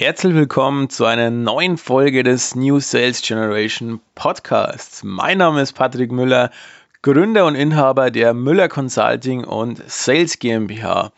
Herzlich willkommen zu einer neuen Folge des New Sales Generation Podcasts. Mein Name ist Patrick Müller, Gründer und Inhaber der Müller Consulting und Sales GmbH.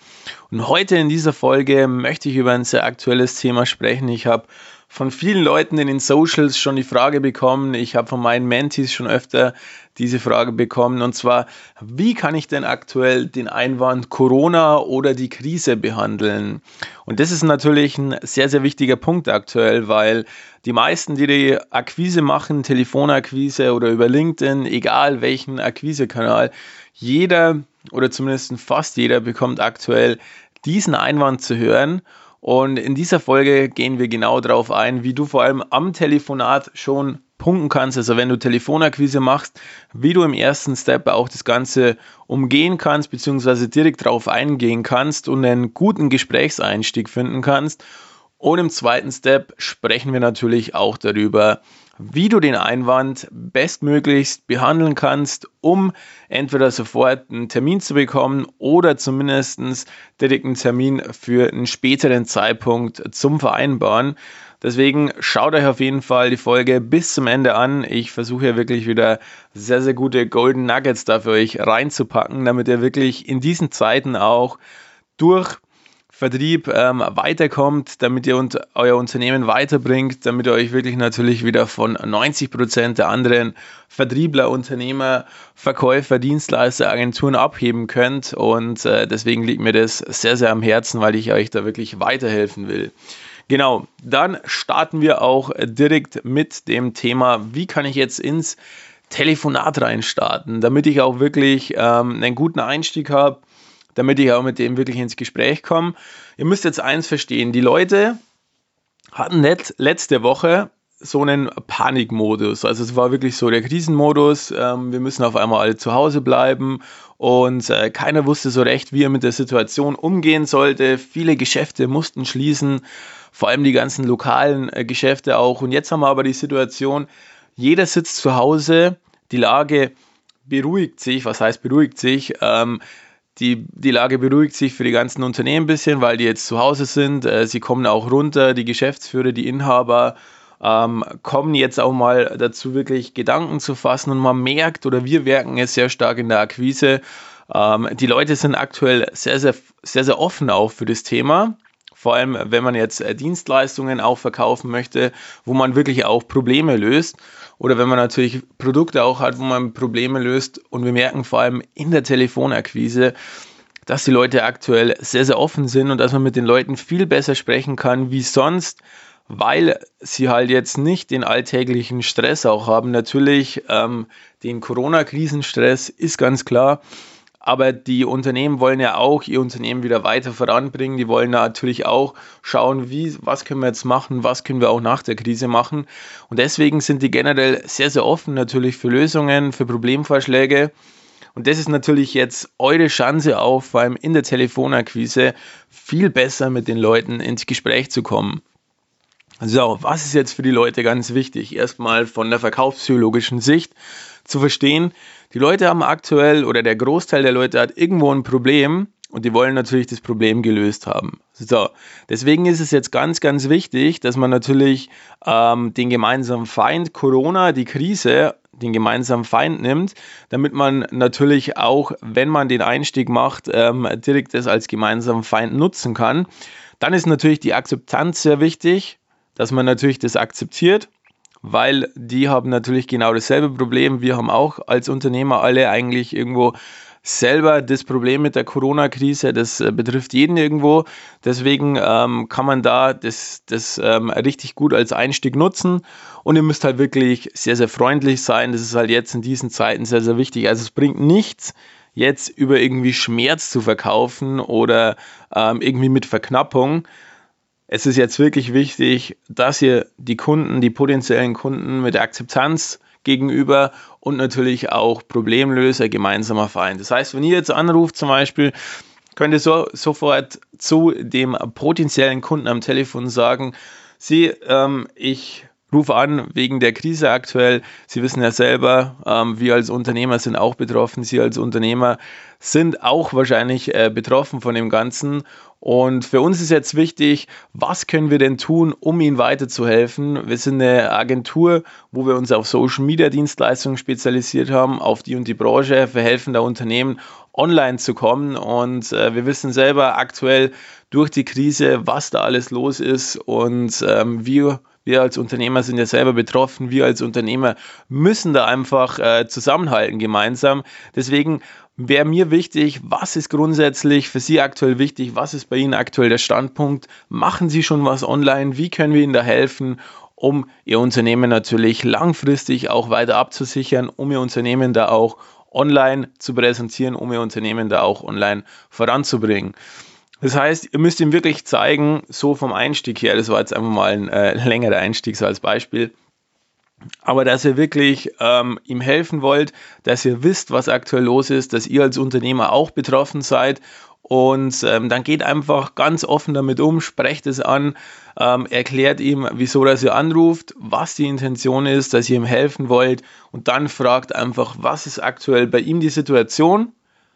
Und heute in dieser Folge möchte ich über ein sehr aktuelles Thema sprechen. Ich habe von vielen Leuten in den Socials schon die Frage bekommen, ich habe von meinen Mentees schon öfter diese Frage bekommen, und zwar, wie kann ich denn aktuell den Einwand Corona oder die Krise behandeln? Und das ist natürlich ein sehr, sehr wichtiger Punkt aktuell, weil die meisten, die die Akquise machen, Telefonakquise oder über LinkedIn, egal welchen Akquisekanal, jeder oder zumindest fast jeder bekommt aktuell diesen Einwand zu hören und in dieser Folge gehen wir genau darauf ein, wie du vor allem am Telefonat schon punkten kannst, also wenn du Telefonakquise machst, wie du im ersten Step auch das Ganze umgehen kannst, beziehungsweise direkt darauf eingehen kannst und einen guten Gesprächseinstieg finden kannst. Und im zweiten Step sprechen wir natürlich auch darüber, wie du den Einwand bestmöglichst behandeln kannst, um entweder sofort einen Termin zu bekommen oder zumindest direkt einen Termin für einen späteren Zeitpunkt zum Vereinbaren. Deswegen schaut euch auf jeden Fall die Folge bis zum Ende an. Ich versuche ja wirklich wieder sehr, sehr gute Golden Nuggets da für euch reinzupacken, damit ihr wirklich in diesen Zeiten auch durch Vertrieb ähm, weiterkommt, damit ihr und euer Unternehmen weiterbringt, damit ihr euch wirklich natürlich wieder von 90 Prozent der anderen Vertriebler, Unternehmer, Verkäufer, Dienstleister, Agenturen abheben könnt. Und äh, deswegen liegt mir das sehr, sehr am Herzen, weil ich euch da wirklich weiterhelfen will. Genau, dann starten wir auch direkt mit dem Thema, wie kann ich jetzt ins Telefonat reinstarten, damit ich auch wirklich ähm, einen guten Einstieg habe damit ich auch mit dem wirklich ins Gespräch komme. Ihr müsst jetzt eins verstehen, die Leute hatten nicht letzte Woche so einen Panikmodus. Also es war wirklich so der Krisenmodus. Ähm, wir müssen auf einmal alle zu Hause bleiben und äh, keiner wusste so recht, wie er mit der Situation umgehen sollte. Viele Geschäfte mussten schließen, vor allem die ganzen lokalen äh, Geschäfte auch. Und jetzt haben wir aber die Situation, jeder sitzt zu Hause, die Lage beruhigt sich. Was heißt beruhigt sich? Ähm, die, die Lage beruhigt sich für die ganzen Unternehmen ein bisschen, weil die jetzt zu Hause sind. Äh, sie kommen auch runter, die Geschäftsführer, die Inhaber ähm, kommen jetzt auch mal dazu, wirklich Gedanken zu fassen und man merkt oder wir merken es sehr stark in der Akquise. Ähm, die Leute sind aktuell sehr, sehr, sehr, sehr offen auch für das Thema. Vor allem, wenn man jetzt äh, Dienstleistungen auch verkaufen möchte, wo man wirklich auch Probleme löst. Oder wenn man natürlich Produkte auch hat, wo man Probleme löst. Und wir merken vor allem in der Telefonakquise, dass die Leute aktuell sehr, sehr offen sind und dass man mit den Leuten viel besser sprechen kann wie sonst, weil sie halt jetzt nicht den alltäglichen Stress auch haben. Natürlich ähm, den Corona-Krisenstress ist ganz klar, aber die Unternehmen wollen ja auch ihr Unternehmen wieder weiter voranbringen. Die wollen natürlich auch schauen, wie, was können wir jetzt machen, was können wir auch nach der Krise machen. Und deswegen sind die generell sehr, sehr offen natürlich für Lösungen, für Problemvorschläge. Und das ist natürlich jetzt eure Chance auch, vor allem in der Telefonakquise, viel besser mit den Leuten ins Gespräch zu kommen. So, was ist jetzt für die Leute ganz wichtig? Erstmal von der verkaufspsychologischen Sicht zu verstehen, die Leute haben aktuell oder der Großteil der Leute hat irgendwo ein Problem und die wollen natürlich das Problem gelöst haben. So, deswegen ist es jetzt ganz, ganz wichtig, dass man natürlich ähm, den gemeinsamen Feind Corona, die Krise, den gemeinsamen Feind nimmt, damit man natürlich auch, wenn man den Einstieg macht, ähm, direkt das als gemeinsamen Feind nutzen kann. Dann ist natürlich die Akzeptanz sehr wichtig, dass man natürlich das akzeptiert weil die haben natürlich genau dasselbe Problem. Wir haben auch als Unternehmer alle eigentlich irgendwo selber das Problem mit der Corona-Krise, das äh, betrifft jeden irgendwo. Deswegen ähm, kann man da das, das ähm, richtig gut als Einstieg nutzen. Und ihr müsst halt wirklich sehr, sehr freundlich sein. Das ist halt jetzt in diesen Zeiten sehr, sehr wichtig. Also es bringt nichts, jetzt über irgendwie Schmerz zu verkaufen oder ähm, irgendwie mit Verknappung es ist jetzt wirklich wichtig, dass ihr die Kunden, die potenziellen Kunden mit Akzeptanz gegenüber und natürlich auch Problemlöser gemeinsamer Feind. Das heißt, wenn ihr jetzt anruft zum Beispiel, könnt ihr so, sofort zu dem potenziellen Kunden am Telefon sagen, Sie, ähm, ich rufe an wegen der Krise aktuell. Sie wissen ja selber, ähm, wir als Unternehmer sind auch betroffen. Sie als Unternehmer sind auch wahrscheinlich äh, betroffen von dem Ganzen. Und für uns ist jetzt wichtig, was können wir denn tun, um ihnen weiterzuhelfen? Wir sind eine Agentur, wo wir uns auf Social Media Dienstleistungen spezialisiert haben, auf die und die Branche. Wir helfen da Unternehmen, online zu kommen. Und äh, wir wissen selber aktuell durch die Krise, was da alles los ist und ähm, wir wir als Unternehmer sind ja selber betroffen. Wir als Unternehmer müssen da einfach äh, zusammenhalten gemeinsam. Deswegen wäre mir wichtig, was ist grundsätzlich für Sie aktuell wichtig? Was ist bei Ihnen aktuell der Standpunkt? Machen Sie schon was online? Wie können wir Ihnen da helfen? um Ihr Unternehmen natürlich langfristig auch weiter abzusichern, um Ihr Unternehmen da auch online zu präsentieren, um Ihr Unternehmen da auch online voranzubringen. Das heißt, ihr müsst ihm wirklich zeigen, so vom Einstieg her, das war jetzt einfach mal ein äh, längerer Einstieg so als Beispiel, aber dass ihr wirklich ähm, ihm helfen wollt, dass ihr wisst, was aktuell los ist, dass ihr als Unternehmer auch betroffen seid und ähm, dann geht einfach ganz offen damit um, sprecht es an, ähm, erklärt ihm, wieso dass ihr anruft, was die Intention ist, dass ihr ihm helfen wollt und dann fragt einfach, was ist aktuell bei ihm die Situation.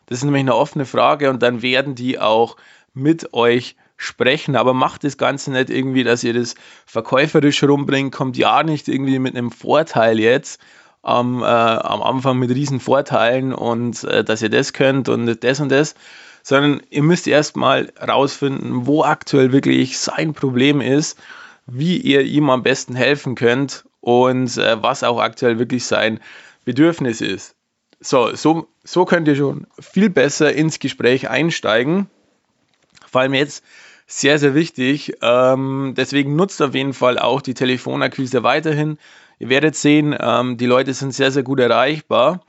Das ist nämlich eine offene Frage und dann werden die auch mit euch sprechen, aber macht das Ganze nicht irgendwie, dass ihr das verkäuferisch rumbringt, kommt ja nicht irgendwie mit einem Vorteil jetzt am, äh, am Anfang mit riesen Vorteilen und äh, dass ihr das könnt und das und das, sondern ihr müsst erstmal rausfinden, wo aktuell wirklich sein Problem ist, wie ihr ihm am besten helfen könnt und äh, was auch aktuell wirklich sein Bedürfnis ist. So, so, so könnt ihr schon viel besser ins Gespräch einsteigen vor allem jetzt sehr, sehr wichtig. Ähm, deswegen nutzt auf jeden Fall auch die Telefonakquise weiterhin. Ihr werdet sehen, ähm, die Leute sind sehr, sehr gut erreichbar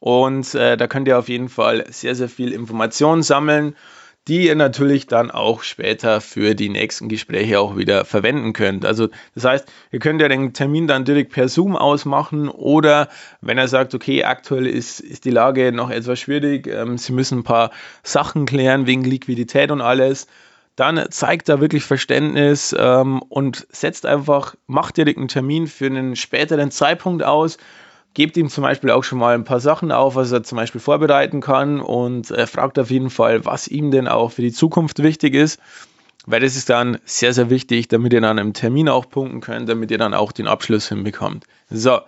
und äh, da könnt ihr auf jeden Fall sehr, sehr viel Informationen sammeln, die ihr natürlich dann auch später für die nächsten Gespräche auch wieder verwenden könnt. Also das heißt, ihr könnt ja den Termin dann direkt per Zoom ausmachen oder wenn er sagt, okay, aktuell ist, ist die Lage noch etwas schwierig, ähm, Sie müssen ein paar Sachen klären wegen Liquidität und alles, dann zeigt da wirklich Verständnis ähm, und setzt einfach, macht direkt einen Termin für einen späteren Zeitpunkt aus gebt ihm zum Beispiel auch schon mal ein paar Sachen auf, was er zum Beispiel vorbereiten kann und er fragt auf jeden Fall, was ihm denn auch für die Zukunft wichtig ist, weil das ist dann sehr, sehr wichtig, damit ihr dann im Termin auch punkten könnt, damit ihr dann auch den Abschluss hinbekommt. So,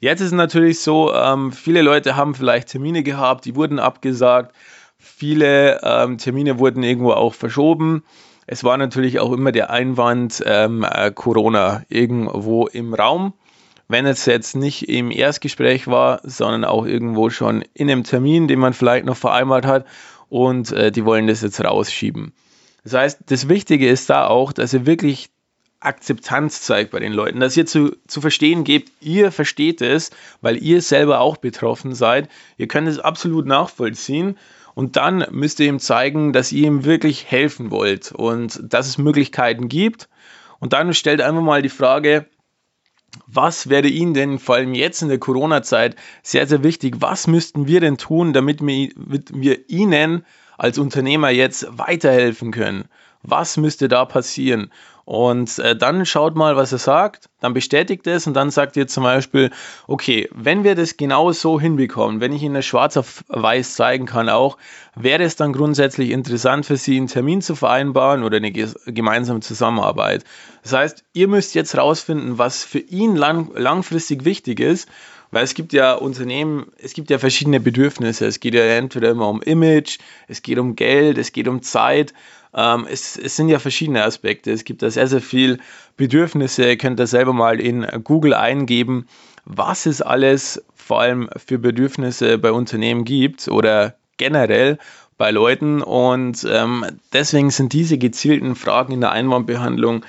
jetzt ist es natürlich so, ähm, viele Leute haben vielleicht Termine gehabt, die wurden abgesagt, viele ähm, Termine wurden irgendwo auch verschoben. Es war natürlich auch immer der Einwand ähm, äh, Corona irgendwo im Raum wenn es jetzt nicht im Erstgespräch war, sondern auch irgendwo schon in einem Termin, den man vielleicht noch vereinbart hat und äh, die wollen das jetzt rausschieben. Das heißt, das Wichtige ist da auch, dass ihr wirklich Akzeptanz zeigt bei den Leuten, dass ihr zu, zu verstehen gebt, ihr versteht es, weil ihr selber auch betroffen seid. Ihr könnt es absolut nachvollziehen und dann müsst ihr ihm zeigen, dass ihr ihm wirklich helfen wollt und dass es Möglichkeiten gibt. Und dann stellt einfach mal die Frage, was wäre Ihnen denn vor allem jetzt in der Corona-Zeit sehr, sehr wichtig? Was müssten wir denn tun, damit wir, Ihnen als Unternehmer jetzt weiterhelfen können? Was müsste da passieren? Und äh, dann schaut mal, was er sagt, dann bestätigt es und dann sagt ihr zum Beispiel, okay, wenn wir das genau so hinbekommen, wenn ich Ihnen das schwarz auf weiß zeigen kann auch, wäre es dann grundsätzlich interessant für Sie, einen Termin zu vereinbaren oder eine gemeinsame Zusammenarbeit. Das heißt, ihr müsst jetzt rausfinden, was für ihn lang, langfristig wichtig ist weil es gibt ja Unternehmen, es gibt ja verschiedene Bedürfnisse. Es geht ja entweder immer um Image, es geht um Geld, es geht um Zeit. Ähm, es, es sind ja verschiedene Aspekte. Es gibt da sehr, sehr viel Bedürfnisse. Ihr könnt da selber mal in Google eingeben, was es alles vor allem für Bedürfnisse bei Unternehmen gibt oder generell bei Leuten. Und ähm, deswegen sind diese gezielten Fragen in der Einwandbehandlung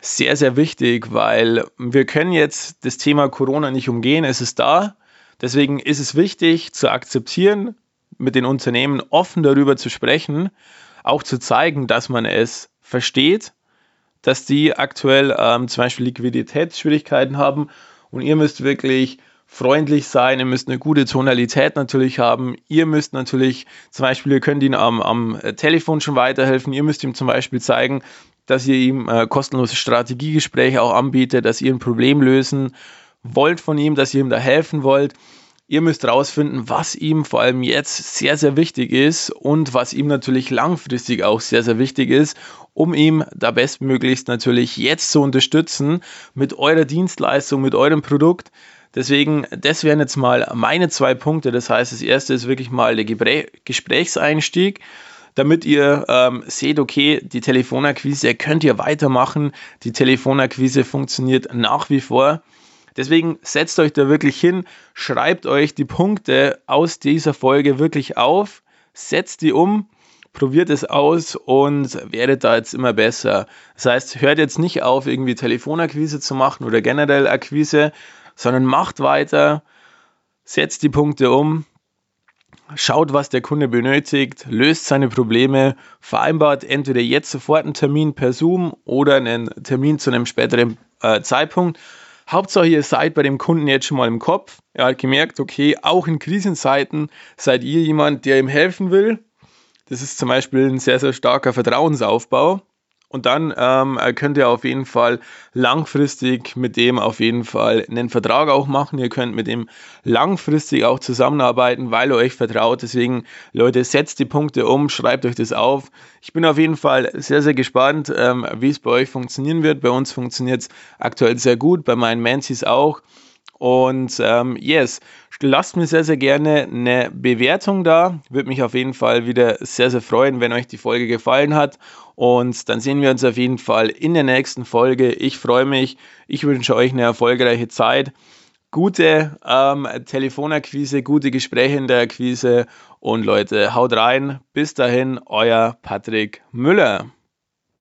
sehr, sehr wichtig, weil wir können jetzt das Thema Corona nicht umgehen. Es ist da. Deswegen ist es wichtig zu akzeptieren, mit den Unternehmen offen darüber zu sprechen, auch zu zeigen, dass man es versteht, dass die aktuell ähm, zum Beispiel Liquiditätsschwierigkeiten haben und ihr müsst wirklich freundlich sein, ihr müsst eine gute Tonalität natürlich haben, ihr müsst natürlich zum Beispiel, ihr könnt ihnen am, am Telefon schon weiterhelfen, ihr müsst ihm zum Beispiel zeigen, dass ihr ihm äh, kostenlose Strategiegespräche auch anbietet, dass ihr ein Problem lösen wollt von ihm, dass ihr ihm da helfen wollt. Ihr müsst herausfinden, was ihm vor allem jetzt sehr, sehr wichtig ist und was ihm natürlich langfristig auch sehr, sehr wichtig ist, um ihm da bestmöglichst natürlich jetzt zu unterstützen mit eurer Dienstleistung, mit eurem Produkt. Deswegen, das wären jetzt mal meine zwei Punkte. Das heißt, das erste ist wirklich mal der Gesprächseinstieg damit ihr ähm, seht, okay, die Telefonakquise könnt ihr weitermachen. Die Telefonakquise funktioniert nach wie vor. Deswegen setzt euch da wirklich hin, schreibt euch die Punkte aus dieser Folge wirklich auf, setzt die um, probiert es aus und werdet da jetzt immer besser. Das heißt, hört jetzt nicht auf, irgendwie Telefonakquise zu machen oder generell Akquise, sondern macht weiter, setzt die Punkte um, schaut, was der Kunde benötigt, löst seine Probleme, vereinbart entweder jetzt sofort einen Termin per Zoom oder einen Termin zu einem späteren äh, Zeitpunkt. Hauptsache, ihr seid bei dem Kunden jetzt schon mal im Kopf. Er hat gemerkt, okay, auch in Krisenzeiten seid ihr jemand, der ihm helfen will. Das ist zum Beispiel ein sehr, sehr starker Vertrauensaufbau. Und dann ähm, könnt ihr auf jeden Fall langfristig mit dem auf jeden Fall einen Vertrag auch machen. Ihr könnt mit dem langfristig auch zusammenarbeiten, weil ihr euch vertraut. Deswegen, Leute, setzt die Punkte um, schreibt euch das auf. Ich bin auf jeden Fall sehr, sehr gespannt, ähm, wie es bei euch funktionieren wird. Bei uns funktioniert es aktuell sehr gut, bei meinen Mansis auch. Und ähm, yes, lasst mir sehr, sehr gerne eine Bewertung da. Würde mich auf jeden Fall wieder sehr, sehr freuen, wenn euch die Folge gefallen hat. Und dann sehen wir uns auf jeden Fall in der nächsten Folge. Ich freue mich. Ich wünsche euch eine erfolgreiche Zeit. Gute ähm, Telefonakquise, gute Gespräche in der Akquise. Und Leute, haut rein. Bis dahin, euer Patrick Müller.